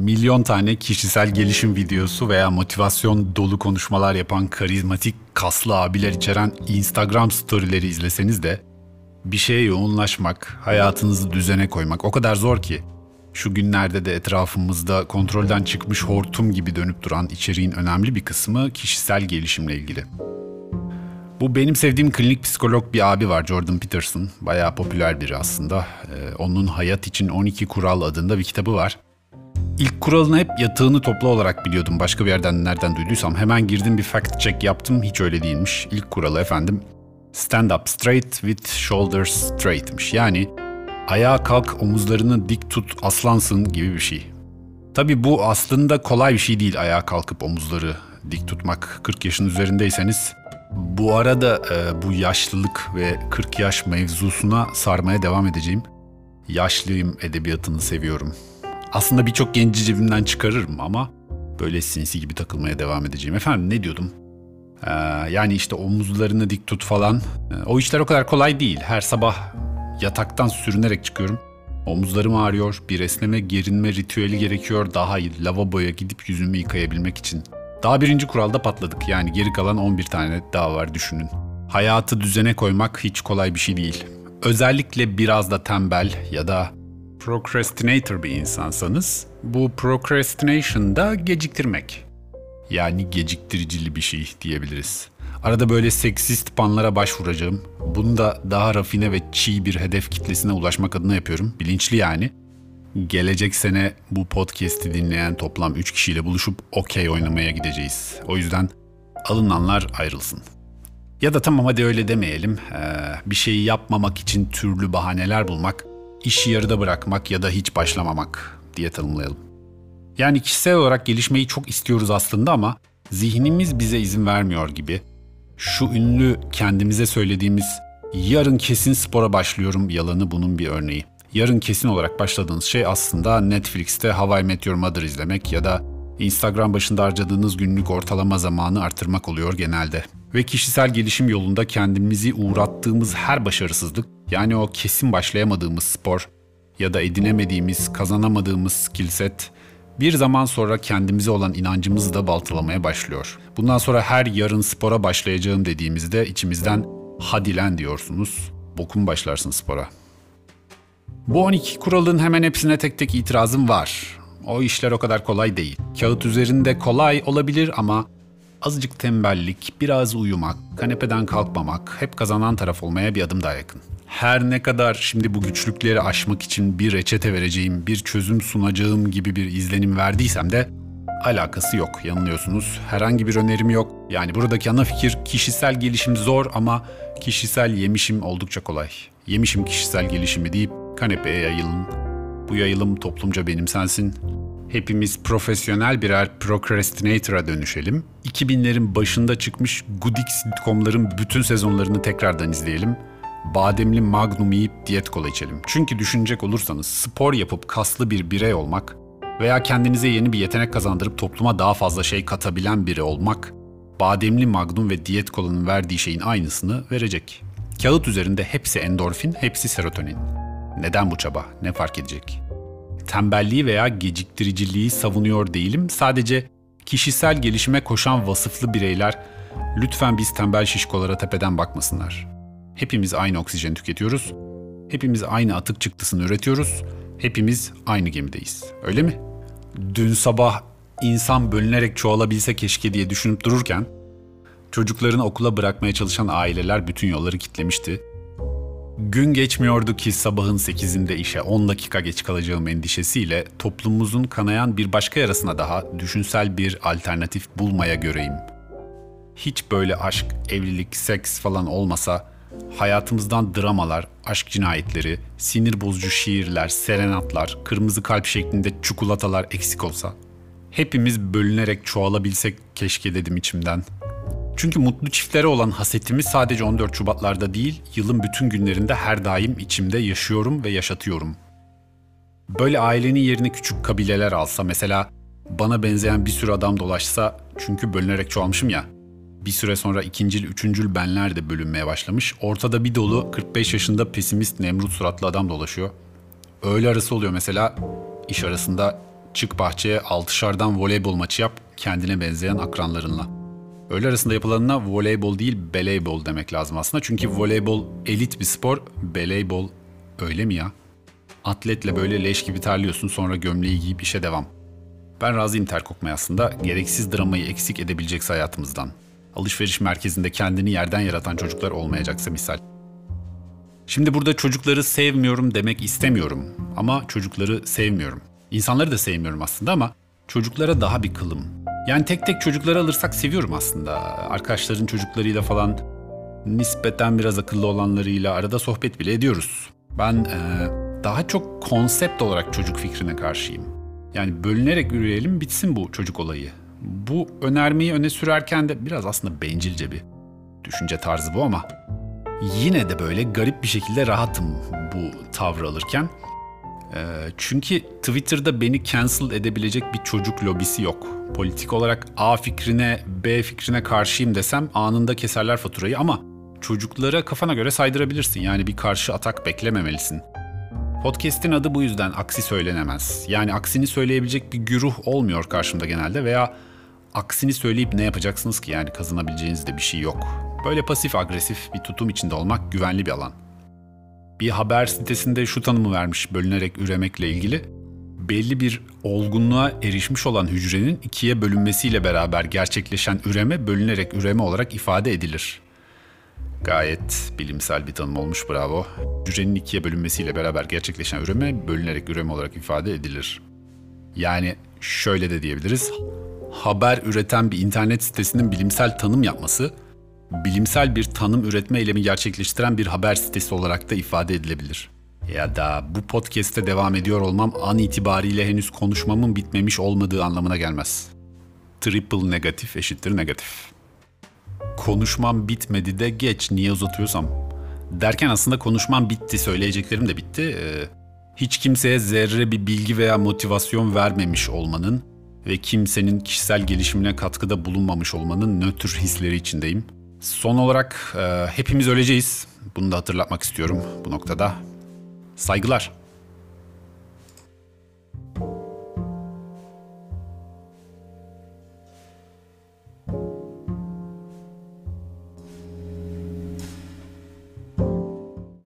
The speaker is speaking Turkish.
milyon tane kişisel gelişim videosu veya motivasyon dolu konuşmalar yapan karizmatik kaslı abiler içeren Instagram storyleri izleseniz de bir şeye yoğunlaşmak, hayatınızı düzene koymak o kadar zor ki. Şu günlerde de etrafımızda kontrolden çıkmış hortum gibi dönüp duran içeriğin önemli bir kısmı kişisel gelişimle ilgili. Bu benim sevdiğim klinik psikolog bir abi var Jordan Peterson. Bayağı popüler biri aslında. Ee, onun Hayat için 12 Kural adında bir kitabı var. İlk kuralını hep yatağını topla olarak biliyordum. Başka bir yerden nereden duyduysam. Hemen girdim bir fact check yaptım. Hiç öyle değilmiş. İlk kuralı efendim stand up straight with shoulders straight'miş. Yani ayağa kalk omuzlarını dik tut aslansın gibi bir şey. Tabi bu aslında kolay bir şey değil ayağa kalkıp omuzları dik tutmak. 40 yaşın üzerindeyseniz bu arada e, bu yaşlılık ve 40 yaş mevzusuna sarmaya devam edeceğim. Yaşlıyım edebiyatını seviyorum. Aslında birçok genci cebimden çıkarırım ama böyle sinsi gibi takılmaya devam edeceğim. Efendim ne diyordum? Ee, yani işte omuzlarını dik tut falan. Ee, o işler o kadar kolay değil. Her sabah yataktan sürünerek çıkıyorum. Omuzlarım ağrıyor, bir esneme gerinme ritüeli gerekiyor daha iyi lavaboya gidip yüzümü yıkayabilmek için. Daha birinci kuralda patladık yani geri kalan 11 tane daha var düşünün. Hayatı düzene koymak hiç kolay bir şey değil. Özellikle biraz da tembel ya da procrastinator bir insansanız bu procrastination da geciktirmek. Yani geciktiricili bir şey diyebiliriz. Arada böyle seksist panlara başvuracağım. Bunu da daha rafine ve çiğ bir hedef kitlesine ulaşmak adına yapıyorum. Bilinçli yani. Gelecek sene bu podcast'i dinleyen toplam 3 kişiyle buluşup okey oynamaya gideceğiz. O yüzden alınanlar ayrılsın. Ya da tamam hadi öyle demeyelim. Ee, bir şeyi yapmamak için türlü bahaneler bulmak, işi yarıda bırakmak ya da hiç başlamamak diye tanımlayalım. Yani kişisel olarak gelişmeyi çok istiyoruz aslında ama zihnimiz bize izin vermiyor gibi. Şu ünlü kendimize söylediğimiz yarın kesin spora başlıyorum yalanı bunun bir örneği yarın kesin olarak başladığınız şey aslında Netflix'te How I Met Your Mother izlemek ya da Instagram başında harcadığınız günlük ortalama zamanı artırmak oluyor genelde. Ve kişisel gelişim yolunda kendimizi uğrattığımız her başarısızlık, yani o kesin başlayamadığımız spor ya da edinemediğimiz, kazanamadığımız skill bir zaman sonra kendimize olan inancımızı da baltalamaya başlıyor. Bundan sonra her yarın spora başlayacağım dediğimizde içimizden hadi lan diyorsunuz, bokun başlarsın spora. Bu 12 kuralın hemen hepsine tek tek itirazım var. O işler o kadar kolay değil. Kağıt üzerinde kolay olabilir ama azıcık tembellik, biraz uyumak, kanepeden kalkmamak hep kazanan taraf olmaya bir adım daha yakın. Her ne kadar şimdi bu güçlükleri aşmak için bir reçete vereceğim, bir çözüm sunacağım gibi bir izlenim verdiysem de alakası yok. Yanılıyorsunuz. Herhangi bir önerim yok. Yani buradaki ana fikir kişisel gelişim zor ama kişisel yemişim oldukça kolay. Yemişim kişisel gelişimi deyip kanepeye yayılın. Bu yayılım toplumca benimsensin. Hepimiz profesyonel birer procrastinator'a dönüşelim. 2000'lerin başında çıkmış Goodix sitcomların bütün sezonlarını tekrardan izleyelim. Bademli magnum yiyip diyet kola içelim. Çünkü düşünecek olursanız spor yapıp kaslı bir birey olmak veya kendinize yeni bir yetenek kazandırıp topluma daha fazla şey katabilen biri olmak, bademli magnum ve diyet kolanın verdiği şeyin aynısını verecek. Kağıt üzerinde hepsi endorfin, hepsi serotonin. Neden bu çaba? Ne fark edecek? Tembelliği veya geciktiriciliği savunuyor değilim. Sadece kişisel gelişime koşan vasıflı bireyler lütfen biz tembel şişkolara tepeden bakmasınlar. Hepimiz aynı oksijen tüketiyoruz. Hepimiz aynı atık çıktısını üretiyoruz. Hepimiz aynı gemideyiz. Öyle mi? Dün sabah insan bölünerek çoğalabilse keşke diye düşünüp dururken çocuklarını okula bırakmaya çalışan aileler bütün yolları kitlemişti Gün geçmiyordu ki sabahın 8'inde işe 10 dakika geç kalacağım endişesiyle toplumumuzun kanayan bir başka yarasına daha düşünsel bir alternatif bulmaya göreyim. Hiç böyle aşk, evlilik, seks falan olmasa hayatımızdan dramalar, aşk cinayetleri, sinir bozucu şiirler, serenatlar, kırmızı kalp şeklinde çikolatalar eksik olsa hepimiz bölünerek çoğalabilsek keşke dedim içimden.'' Çünkü mutlu çiftlere olan hasetimi sadece 14 Şubatlarda değil, yılın bütün günlerinde her daim içimde yaşıyorum ve yaşatıyorum. Böyle ailenin yerine küçük kabileler alsa mesela bana benzeyen bir sürü adam dolaşsa çünkü bölünerek çoğalmışım ya. Bir süre sonra ikincil, üçüncül benler de bölünmeye başlamış. Ortada bir dolu 45 yaşında pesimist Nemrut suratlı adam dolaşıyor. Öğle arası oluyor mesela. iş arasında Çık bahçeye altışardan voleybol maçı yap kendine benzeyen akranlarınla. Öğle arasında yapılanına voleybol değil beleybol demek lazım aslında. Çünkü voleybol elit bir spor, beleybol öyle mi ya? Atletle böyle leş gibi terliyorsun sonra gömleği giyip işe devam. Ben razıyım ter kokmaya aslında. Gereksiz dramayı eksik edebilecekse hayatımızdan. Alışveriş merkezinde kendini yerden yaratan çocuklar olmayacaksa misal. Şimdi burada çocukları sevmiyorum demek istemiyorum. Ama çocukları sevmiyorum. İnsanları da sevmiyorum aslında ama çocuklara daha bir kılım. Yani tek tek çocukları alırsak seviyorum aslında. Arkadaşların çocuklarıyla falan nispeten biraz akıllı olanlarıyla arada sohbet bile ediyoruz. Ben eee, daha çok konsept olarak çocuk fikrine karşıyım. Yani bölünerek yürüyelim bitsin bu çocuk olayı. Bu önermeyi öne sürerken de biraz aslında bencilce bir düşünce tarzı bu ama yine de böyle garip bir şekilde rahatım bu tavrı alırken. Ee, çünkü Twitter'da beni cancel edebilecek bir çocuk lobisi yok. Politik olarak A fikrine, B fikrine karşıyım desem anında keserler faturayı ama çocuklara kafana göre saydırabilirsin. Yani bir karşı atak beklememelisin. Podcast'in adı bu yüzden aksi söylenemez. Yani aksini söyleyebilecek bir güruh olmuyor karşımda genelde veya aksini söyleyip ne yapacaksınız ki yani kazanabileceğiniz de bir şey yok. Böyle pasif agresif bir tutum içinde olmak güvenli bir alan. Bir haber sitesinde şu tanımı vermiş bölünerek üremekle ilgili. Belli bir olgunluğa erişmiş olan hücrenin ikiye bölünmesiyle beraber gerçekleşen üreme bölünerek üreme olarak ifade edilir. Gayet bilimsel bir tanım olmuş bravo. Hücrenin ikiye bölünmesiyle beraber gerçekleşen üreme bölünerek üreme olarak ifade edilir. Yani şöyle de diyebiliriz. Haber üreten bir internet sitesinin bilimsel tanım yapması, bilimsel bir tanım üretme eylemi gerçekleştiren bir haber sitesi olarak da ifade edilebilir. Ya da bu podcast'te devam ediyor olmam an itibariyle henüz konuşmamın bitmemiş olmadığı anlamına gelmez. Triple negatif eşittir negatif konuşmam bitmedi de geç niye uzatıyorsam. Derken aslında konuşmam bitti, söyleyeceklerim de bitti. Ee, hiç kimseye zerre bir bilgi veya motivasyon vermemiş olmanın ve kimsenin kişisel gelişimine katkıda bulunmamış olmanın nötr hisleri içindeyim. Son olarak e, hepimiz öleceğiz. Bunu da hatırlatmak istiyorum bu noktada. Saygılar.